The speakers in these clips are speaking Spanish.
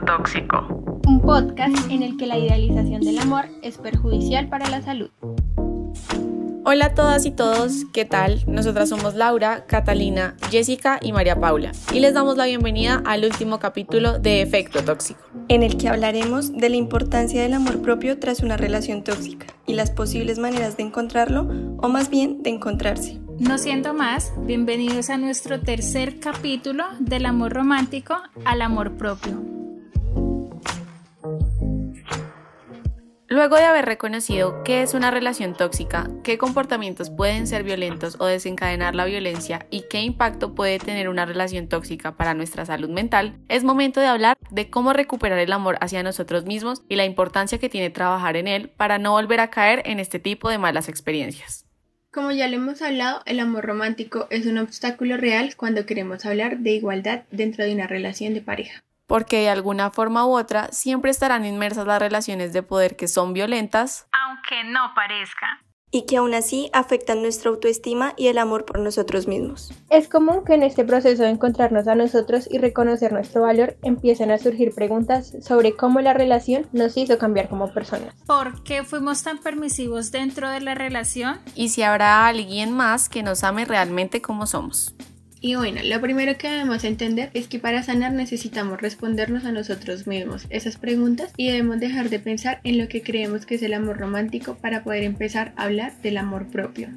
Tóxico. Un podcast en el que la idealización del amor es perjudicial para la salud. Hola a todas y todos, ¿qué tal? Nosotras somos Laura, Catalina, Jessica y María Paula y les damos la bienvenida al último capítulo de Efecto Tóxico, en el que hablaremos de la importancia del amor propio tras una relación tóxica y las posibles maneras de encontrarlo o más bien de encontrarse. No siendo más, bienvenidos a nuestro tercer capítulo del amor romántico al amor propio. Luego de haber reconocido qué es una relación tóxica, qué comportamientos pueden ser violentos o desencadenar la violencia y qué impacto puede tener una relación tóxica para nuestra salud mental, es momento de hablar de cómo recuperar el amor hacia nosotros mismos y la importancia que tiene trabajar en él para no volver a caer en este tipo de malas experiencias. Como ya le hemos hablado, el amor romántico es un obstáculo real cuando queremos hablar de igualdad dentro de una relación de pareja. Porque de alguna forma u otra siempre estarán inmersas las relaciones de poder que son violentas, aunque no parezca y que aún así afectan nuestra autoestima y el amor por nosotros mismos. Es común que en este proceso de encontrarnos a nosotros y reconocer nuestro valor empiecen a surgir preguntas sobre cómo la relación nos hizo cambiar como personas. ¿Por qué fuimos tan permisivos dentro de la relación? Y si habrá alguien más que nos ame realmente como somos. Y bueno, lo primero que debemos entender es que para sanar necesitamos respondernos a nosotros mismos esas preguntas y debemos dejar de pensar en lo que creemos que es el amor romántico para poder empezar a hablar del amor propio.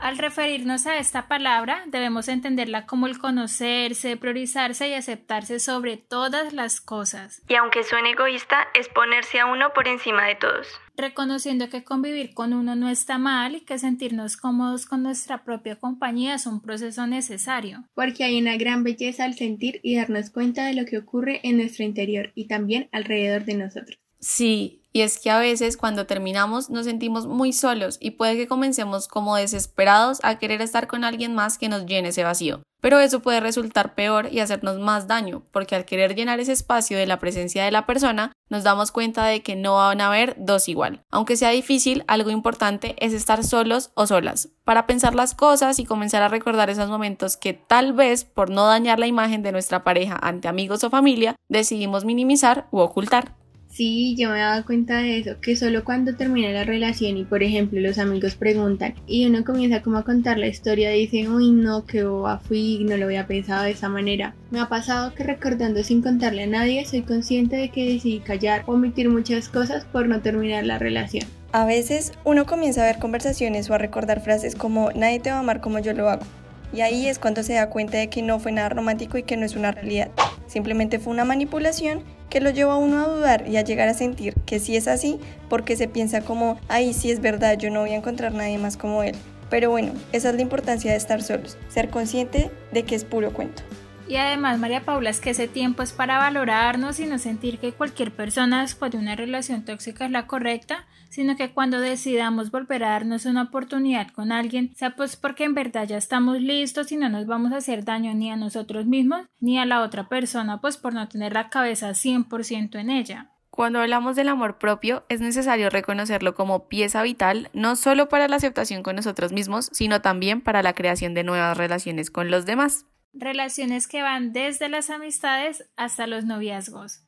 Al referirnos a esta palabra, debemos entenderla como el conocerse, priorizarse y aceptarse sobre todas las cosas. Y aunque suene egoísta, es ponerse a uno por encima de todos. Reconociendo que convivir con uno no está mal y que sentirnos cómodos con nuestra propia compañía es un proceso necesario. Porque hay una gran belleza al sentir y darnos cuenta de lo que ocurre en nuestro interior y también alrededor de nosotros. Sí, y es que a veces cuando terminamos nos sentimos muy solos y puede que comencemos como desesperados a querer estar con alguien más que nos llene ese vacío. Pero eso puede resultar peor y hacernos más daño, porque al querer llenar ese espacio de la presencia de la persona, nos damos cuenta de que no van a haber dos igual. Aunque sea difícil, algo importante es estar solos o solas, para pensar las cosas y comenzar a recordar esos momentos que tal vez por no dañar la imagen de nuestra pareja ante amigos o familia, decidimos minimizar u ocultar. Sí, yo me dado cuenta de eso, que solo cuando termina la relación y por ejemplo los amigos preguntan y uno comienza como a contar la historia, dicen, uy no, que boba fui, no lo había pensado de esa manera. Me ha pasado que recordando sin contarle a nadie, soy consciente de que decidí callar omitir muchas cosas por no terminar la relación. A veces uno comienza a ver conversaciones o a recordar frases como nadie te va a amar como yo lo hago. Y ahí es cuando se da cuenta de que no fue nada romántico y que no es una realidad. Simplemente fue una manipulación que lo lleva a uno a dudar y a llegar a sentir que sí es así porque se piensa como, ay, sí es verdad, yo no voy a encontrar nadie más como él. Pero bueno, esa es la importancia de estar solos, ser consciente de que es puro cuento. Y además, María Paula, es que ese tiempo es para valorarnos y no sentir que cualquier persona después de una relación tóxica es la correcta, sino que cuando decidamos volver a darnos una oportunidad con alguien, sea pues porque en verdad ya estamos listos y no nos vamos a hacer daño ni a nosotros mismos ni a la otra persona, pues por no tener la cabeza 100% en ella. Cuando hablamos del amor propio, es necesario reconocerlo como pieza vital, no solo para la aceptación con nosotros mismos, sino también para la creación de nuevas relaciones con los demás relaciones que van desde las amistades hasta los noviazgos.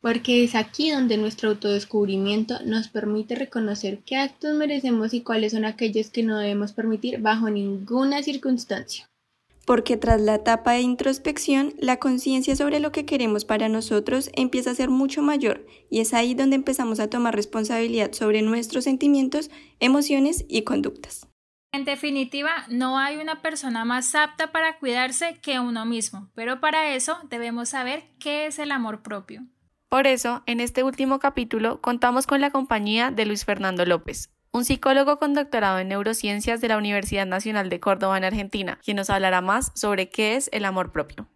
Porque es aquí donde nuestro autodescubrimiento nos permite reconocer qué actos merecemos y cuáles son aquellos que no debemos permitir bajo ninguna circunstancia. Porque tras la etapa de introspección, la conciencia sobre lo que queremos para nosotros empieza a ser mucho mayor y es ahí donde empezamos a tomar responsabilidad sobre nuestros sentimientos, emociones y conductas. En definitiva, no hay una persona más apta para cuidarse que uno mismo, pero para eso debemos saber qué es el amor propio. Por eso, en este último capítulo contamos con la compañía de Luis Fernando López, un psicólogo con doctorado en neurociencias de la Universidad Nacional de Córdoba en Argentina, quien nos hablará más sobre qué es el amor propio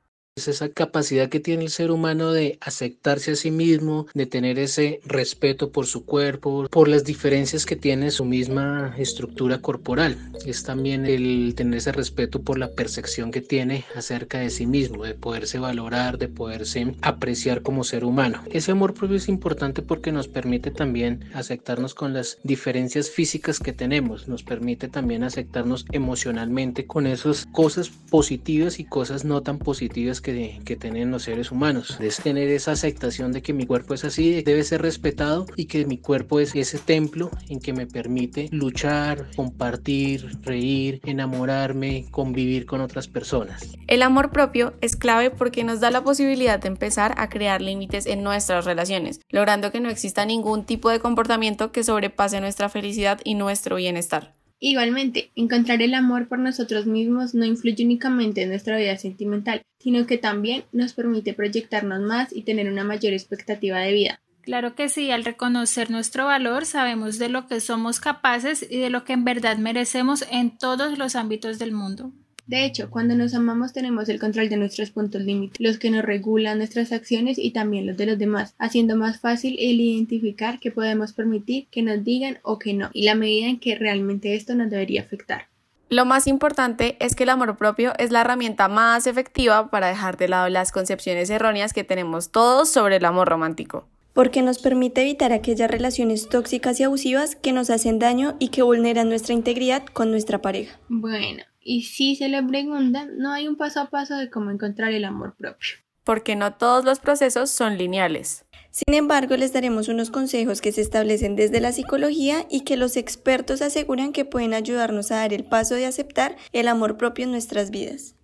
esa capacidad que tiene el ser humano de aceptarse a sí mismo, de tener ese respeto por su cuerpo, por las diferencias que tiene su misma estructura corporal. Es también el tener ese respeto por la percepción que tiene acerca de sí mismo, de poderse valorar, de poderse apreciar como ser humano. Ese amor propio es importante porque nos permite también aceptarnos con las diferencias físicas que tenemos, nos permite también aceptarnos emocionalmente con esas cosas positivas y cosas no tan positivas que que, que tienen los seres humanos. Es tener esa aceptación de que mi cuerpo es así, debe ser respetado y que mi cuerpo es ese templo en que me permite luchar, compartir, reír, enamorarme, convivir con otras personas. El amor propio es clave porque nos da la posibilidad de empezar a crear límites en nuestras relaciones, logrando que no exista ningún tipo de comportamiento que sobrepase nuestra felicidad y nuestro bienestar. Igualmente, encontrar el amor por nosotros mismos no influye únicamente en nuestra vida sentimental, sino que también nos permite proyectarnos más y tener una mayor expectativa de vida. Claro que sí, al reconocer nuestro valor sabemos de lo que somos capaces y de lo que en verdad merecemos en todos los ámbitos del mundo. De hecho, cuando nos amamos tenemos el control de nuestros puntos límites, los que nos regulan nuestras acciones y también los de los demás, haciendo más fácil el identificar que podemos permitir que nos digan o que no, y la medida en que realmente esto nos debería afectar. Lo más importante es que el amor propio es la herramienta más efectiva para dejar de lado las concepciones erróneas que tenemos todos sobre el amor romántico porque nos permite evitar aquellas relaciones tóxicas y abusivas que nos hacen daño y que vulneran nuestra integridad con nuestra pareja. Bueno, y si se le preguntan, no hay un paso a paso de cómo encontrar el amor propio. Porque no todos los procesos son lineales. Sin embargo, les daremos unos consejos que se establecen desde la psicología y que los expertos aseguran que pueden ayudarnos a dar el paso de aceptar el amor propio en nuestras vidas.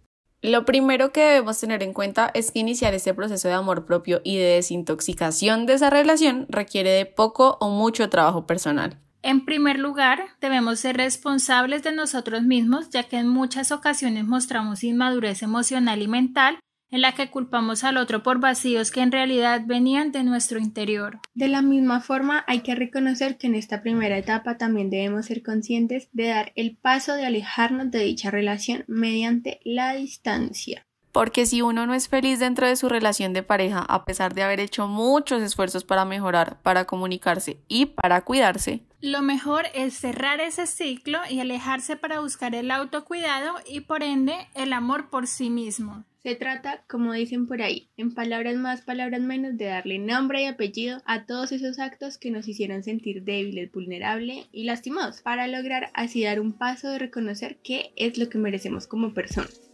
Lo primero que debemos tener en cuenta es que iniciar este proceso de amor propio y de desintoxicación de esa relación requiere de poco o mucho trabajo personal. En primer lugar, debemos ser responsables de nosotros mismos, ya que en muchas ocasiones mostramos inmadurez emocional y mental en la que culpamos al otro por vacíos que en realidad venían de nuestro interior. De la misma forma, hay que reconocer que en esta primera etapa también debemos ser conscientes de dar el paso de alejarnos de dicha relación mediante la distancia. Porque si uno no es feliz dentro de su relación de pareja, a pesar de haber hecho muchos esfuerzos para mejorar, para comunicarse y para cuidarse, lo mejor es cerrar ese ciclo y alejarse para buscar el autocuidado y por ende el amor por sí mismo. Se trata, como dicen por ahí, en palabras más, palabras menos, de darle nombre y apellido a todos esos actos que nos hicieron sentir débiles, vulnerables y lastimados, para lograr así dar un paso de reconocer qué es lo que merecemos como personas.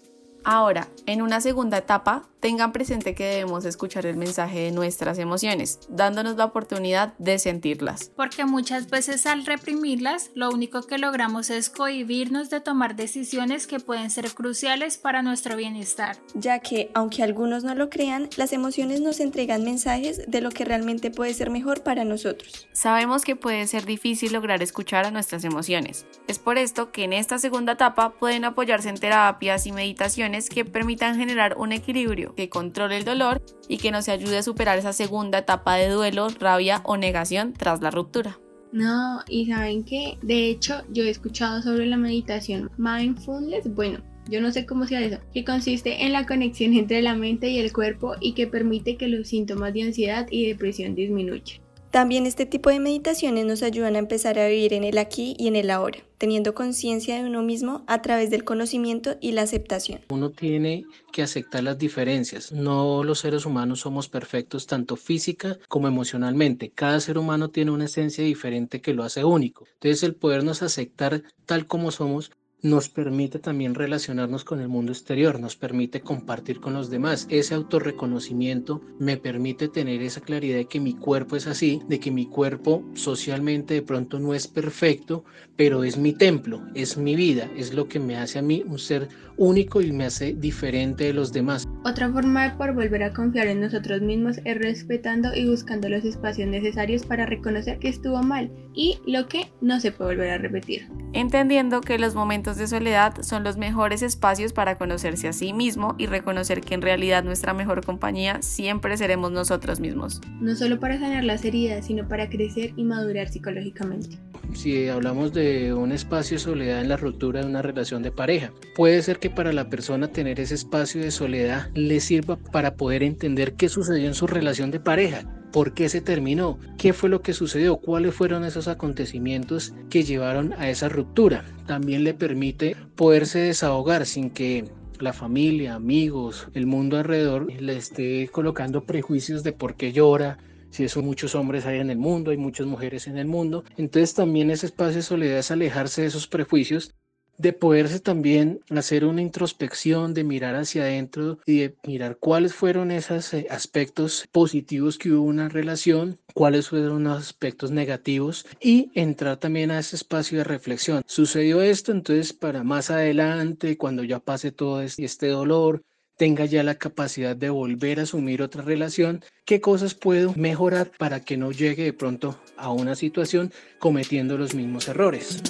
Ahora, en una segunda etapa, tengan presente que debemos escuchar el mensaje de nuestras emociones, dándonos la oportunidad de sentirlas. Porque muchas veces al reprimirlas, lo único que logramos es cohibirnos de tomar decisiones que pueden ser cruciales para nuestro bienestar. Ya que, aunque algunos no lo crean, las emociones nos entregan mensajes de lo que realmente puede ser mejor para nosotros. Sabemos que puede ser difícil lograr escuchar a nuestras emociones. Es por esto que en esta segunda etapa pueden apoyarse en terapias y meditaciones que permitan generar un equilibrio que controle el dolor y que nos ayude a superar esa segunda etapa de duelo, rabia o negación tras la ruptura. No, y saben que de hecho yo he escuchado sobre la meditación mindfulness, bueno, yo no sé cómo sea eso, que consiste en la conexión entre la mente y el cuerpo y que permite que los síntomas de ansiedad y depresión disminuyan. También este tipo de meditaciones nos ayudan a empezar a vivir en el aquí y en el ahora, teniendo conciencia de uno mismo a través del conocimiento y la aceptación. Uno tiene que aceptar las diferencias. No los seres humanos somos perfectos tanto física como emocionalmente. Cada ser humano tiene una esencia diferente que lo hace único. Entonces el podernos aceptar tal como somos nos permite también relacionarnos con el mundo exterior, nos permite compartir con los demás. Ese autorreconocimiento me permite tener esa claridad de que mi cuerpo es así, de que mi cuerpo socialmente de pronto no es perfecto, pero es mi templo, es mi vida, es lo que me hace a mí un ser único y me hace diferente de los demás. Otra forma de poder volver a confiar en nosotros mismos es respetando y buscando los espacios necesarios para reconocer que estuvo mal y lo que no se puede volver a repetir. Entendiendo que los momentos de soledad son los mejores espacios para conocerse a sí mismo y reconocer que en realidad nuestra mejor compañía siempre seremos nosotros mismos. No solo para sanar las heridas, sino para crecer y madurar psicológicamente. Si hablamos de un espacio de soledad en la ruptura de una relación de pareja, puede ser que para la persona tener ese espacio de soledad le sirva para poder entender qué sucedió en su relación de pareja, por qué se terminó, qué fue lo que sucedió, cuáles fueron esos acontecimientos que llevaron a esa ruptura. También le permite poderse desahogar sin que la familia, amigos, el mundo alrededor le esté colocando prejuicios de por qué llora, si eso muchos hombres hay en el mundo, hay muchas mujeres en el mundo. Entonces también ese espacio de soledad es alejarse de esos prejuicios de poderse también hacer una introspección, de mirar hacia adentro y de mirar cuáles fueron esos eh, aspectos positivos que hubo una relación, cuáles fueron los aspectos negativos y entrar también a ese espacio de reflexión. Sucedió esto, entonces para más adelante, cuando ya pase todo este dolor, tenga ya la capacidad de volver a asumir otra relación, qué cosas puedo mejorar para que no llegue de pronto a una situación cometiendo los mismos errores.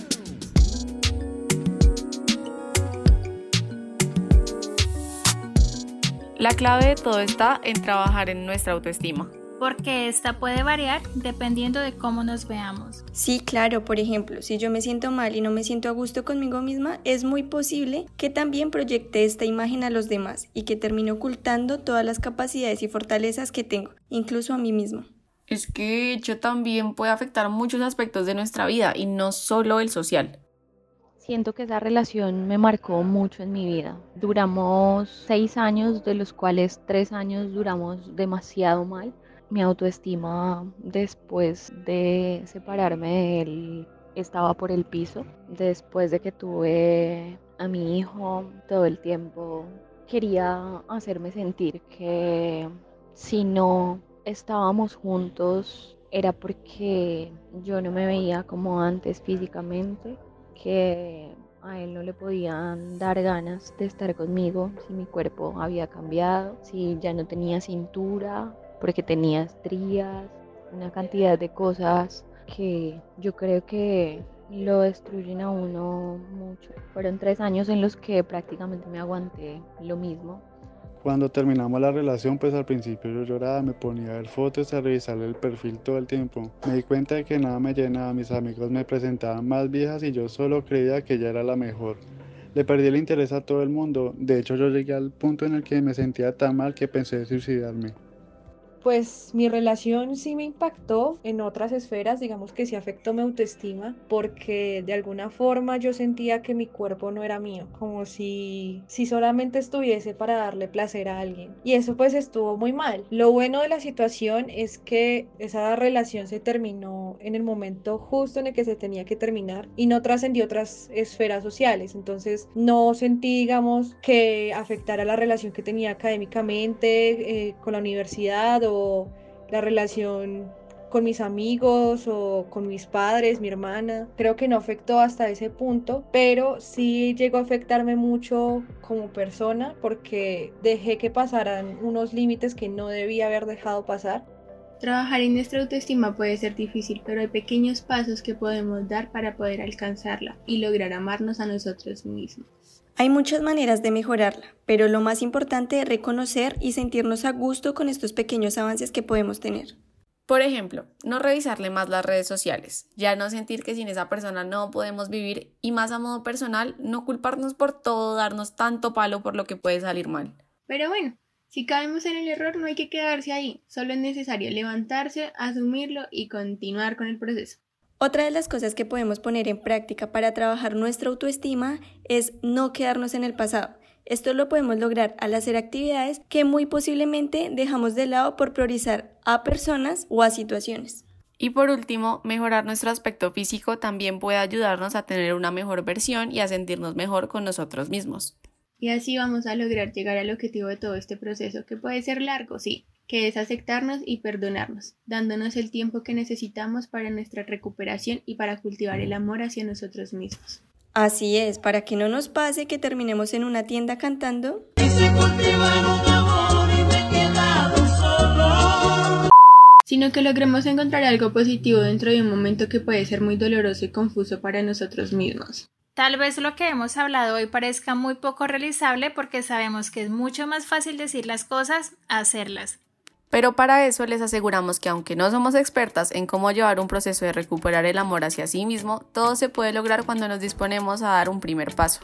La clave de todo está en trabajar en nuestra autoestima porque esta puede variar dependiendo de cómo nos veamos. Sí, claro, por ejemplo, si yo me siento mal y no me siento a gusto conmigo misma, es muy posible que también proyecte esta imagen a los demás y que termine ocultando todas las capacidades y fortalezas que tengo, incluso a mí mismo. Es que de hecho también puede afectar muchos aspectos de nuestra vida y no solo el social. Siento que esa relación me marcó mucho en mi vida. Duramos seis años, de los cuales tres años duramos demasiado mal mi autoestima después de separarme de él estaba por el piso. Después de que tuve a mi hijo todo el tiempo, quería hacerme sentir que si no estábamos juntos era porque yo no me veía como antes físicamente, que a él no le podían dar ganas de estar conmigo si mi cuerpo había cambiado, si ya no tenía cintura, porque tenía estrías, una cantidad de cosas que yo creo que lo destruyen a uno mucho. Fueron tres años en los que prácticamente me aguanté lo mismo. Cuando terminamos la relación, pues al principio yo lloraba, me ponía a ver fotos, a revisarle el perfil todo el tiempo. Me di cuenta de que nada me llenaba, mis amigos me presentaban más viejas y yo solo creía que ella era la mejor. Le perdí el interés a todo el mundo, de hecho yo llegué al punto en el que me sentía tan mal que pensé suicidarme. Pues mi relación sí me impactó en otras esferas, digamos que sí afectó mi autoestima, porque de alguna forma yo sentía que mi cuerpo no era mío, como si, si solamente estuviese para darle placer a alguien. Y eso pues estuvo muy mal. Lo bueno de la situación es que esa relación se terminó en el momento justo en el que se tenía que terminar y no trascendió otras esferas sociales. Entonces no sentí, digamos, que afectara la relación que tenía académicamente eh, con la universidad la relación con mis amigos o con mis padres, mi hermana. Creo que no afectó hasta ese punto, pero sí llegó a afectarme mucho como persona porque dejé que pasaran unos límites que no debía haber dejado pasar. Trabajar en nuestra autoestima puede ser difícil, pero hay pequeños pasos que podemos dar para poder alcanzarla y lograr amarnos a nosotros mismos. Hay muchas maneras de mejorarla, pero lo más importante es reconocer y sentirnos a gusto con estos pequeños avances que podemos tener. Por ejemplo, no revisarle más las redes sociales, ya no sentir que sin esa persona no podemos vivir y más a modo personal, no culparnos por todo, darnos tanto palo por lo que puede salir mal. Pero bueno, si caemos en el error no hay que quedarse ahí, solo es necesario levantarse, asumirlo y continuar con el proceso. Otra de las cosas que podemos poner en práctica para trabajar nuestra autoestima es no quedarnos en el pasado. Esto lo podemos lograr al hacer actividades que muy posiblemente dejamos de lado por priorizar a personas o a situaciones. Y por último, mejorar nuestro aspecto físico también puede ayudarnos a tener una mejor versión y a sentirnos mejor con nosotros mismos. Y así vamos a lograr llegar al objetivo de todo este proceso, que puede ser largo, sí, que es aceptarnos y perdonarnos, dándonos el tiempo que necesitamos para nuestra recuperación y para cultivar el amor hacia nosotros mismos. Así es, para que no nos pase que terminemos en una tienda cantando. sino que logremos encontrar algo positivo dentro de un momento que puede ser muy doloroso y confuso para nosotros mismos. Tal vez lo que hemos hablado hoy parezca muy poco realizable porque sabemos que es mucho más fácil decir las cosas hacerlas. Pero para eso les aseguramos que aunque no somos expertas en cómo llevar un proceso de recuperar el amor hacia sí mismo, todo se puede lograr cuando nos disponemos a dar un primer paso.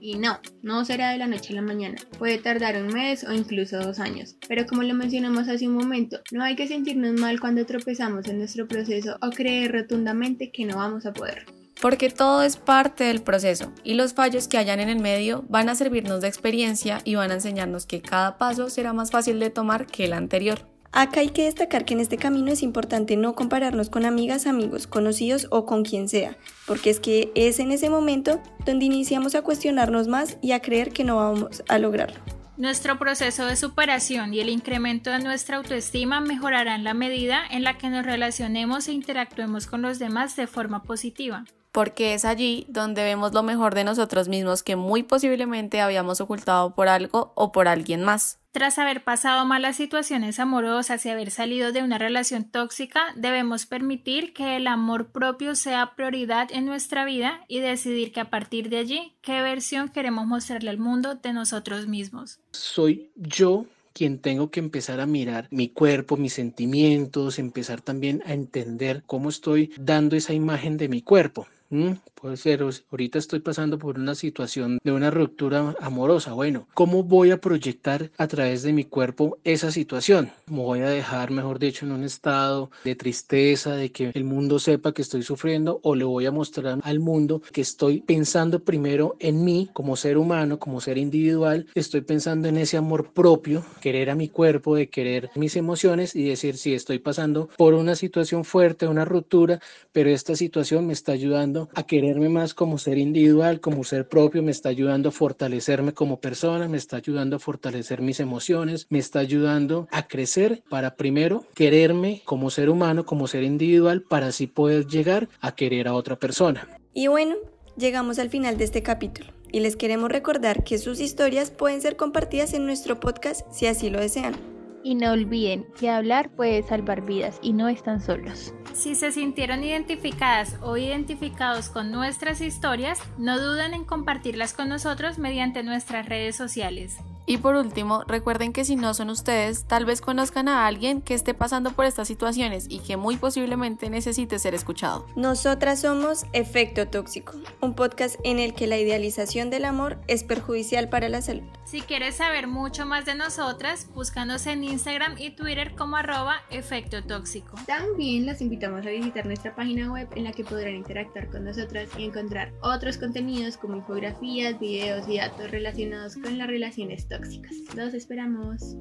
Y no, no será de la noche a la mañana, puede tardar un mes o incluso dos años. Pero como lo mencionamos hace un momento, no hay que sentirnos mal cuando tropezamos en nuestro proceso o creer rotundamente que no vamos a poder porque todo es parte del proceso y los fallos que hayan en el medio van a servirnos de experiencia y van a enseñarnos que cada paso será más fácil de tomar que el anterior. Acá hay que destacar que en este camino es importante no compararnos con amigas, amigos, conocidos o con quien sea, porque es que es en ese momento donde iniciamos a cuestionarnos más y a creer que no vamos a lograrlo. Nuestro proceso de superación y el incremento de nuestra autoestima mejorará en la medida en la que nos relacionemos e interactuemos con los demás de forma positiva. Porque es allí donde vemos lo mejor de nosotros mismos que muy posiblemente habíamos ocultado por algo o por alguien más. Tras haber pasado malas situaciones amorosas y haber salido de una relación tóxica, debemos permitir que el amor propio sea prioridad en nuestra vida y decidir que a partir de allí, qué versión queremos mostrarle al mundo de nosotros mismos. Soy yo quien tengo que empezar a mirar mi cuerpo, mis sentimientos, empezar también a entender cómo estoy dando esa imagen de mi cuerpo. Puede ser, ahorita estoy pasando por una situación de una ruptura amorosa. Bueno, ¿cómo voy a proyectar a través de mi cuerpo esa situación? ¿Me voy a dejar, mejor dicho, en un estado de tristeza, de que el mundo sepa que estoy sufriendo o le voy a mostrar al mundo que estoy pensando primero en mí como ser humano, como ser individual? Estoy pensando en ese amor propio, querer a mi cuerpo, de querer mis emociones y decir, si estoy pasando por una situación fuerte, una ruptura, pero esta situación me está ayudando a quererme más como ser individual, como ser propio, me está ayudando a fortalecerme como persona, me está ayudando a fortalecer mis emociones, me está ayudando a crecer para primero quererme como ser humano, como ser individual, para así poder llegar a querer a otra persona. Y bueno, llegamos al final de este capítulo y les queremos recordar que sus historias pueden ser compartidas en nuestro podcast si así lo desean. Y no olviden que hablar puede salvar vidas y no están solos. Si se sintieron identificadas o identificados con nuestras historias, no duden en compartirlas con nosotros mediante nuestras redes sociales. Y por último, recuerden que si no son ustedes, tal vez conozcan a alguien que esté pasando por estas situaciones y que muy posiblemente necesite ser escuchado. Nosotras somos Efecto Tóxico, un podcast en el que la idealización del amor es perjudicial para la salud. Si quieres saber mucho más de nosotras, búscanos en Instagram y Twitter como arroba Efecto Tóxico. También las invitamos a visitar nuestra página web en la que podrán interactuar con nosotras y encontrar otros contenidos como infografías, videos y datos relacionados con las relaciones tóxicas. Los esperamos.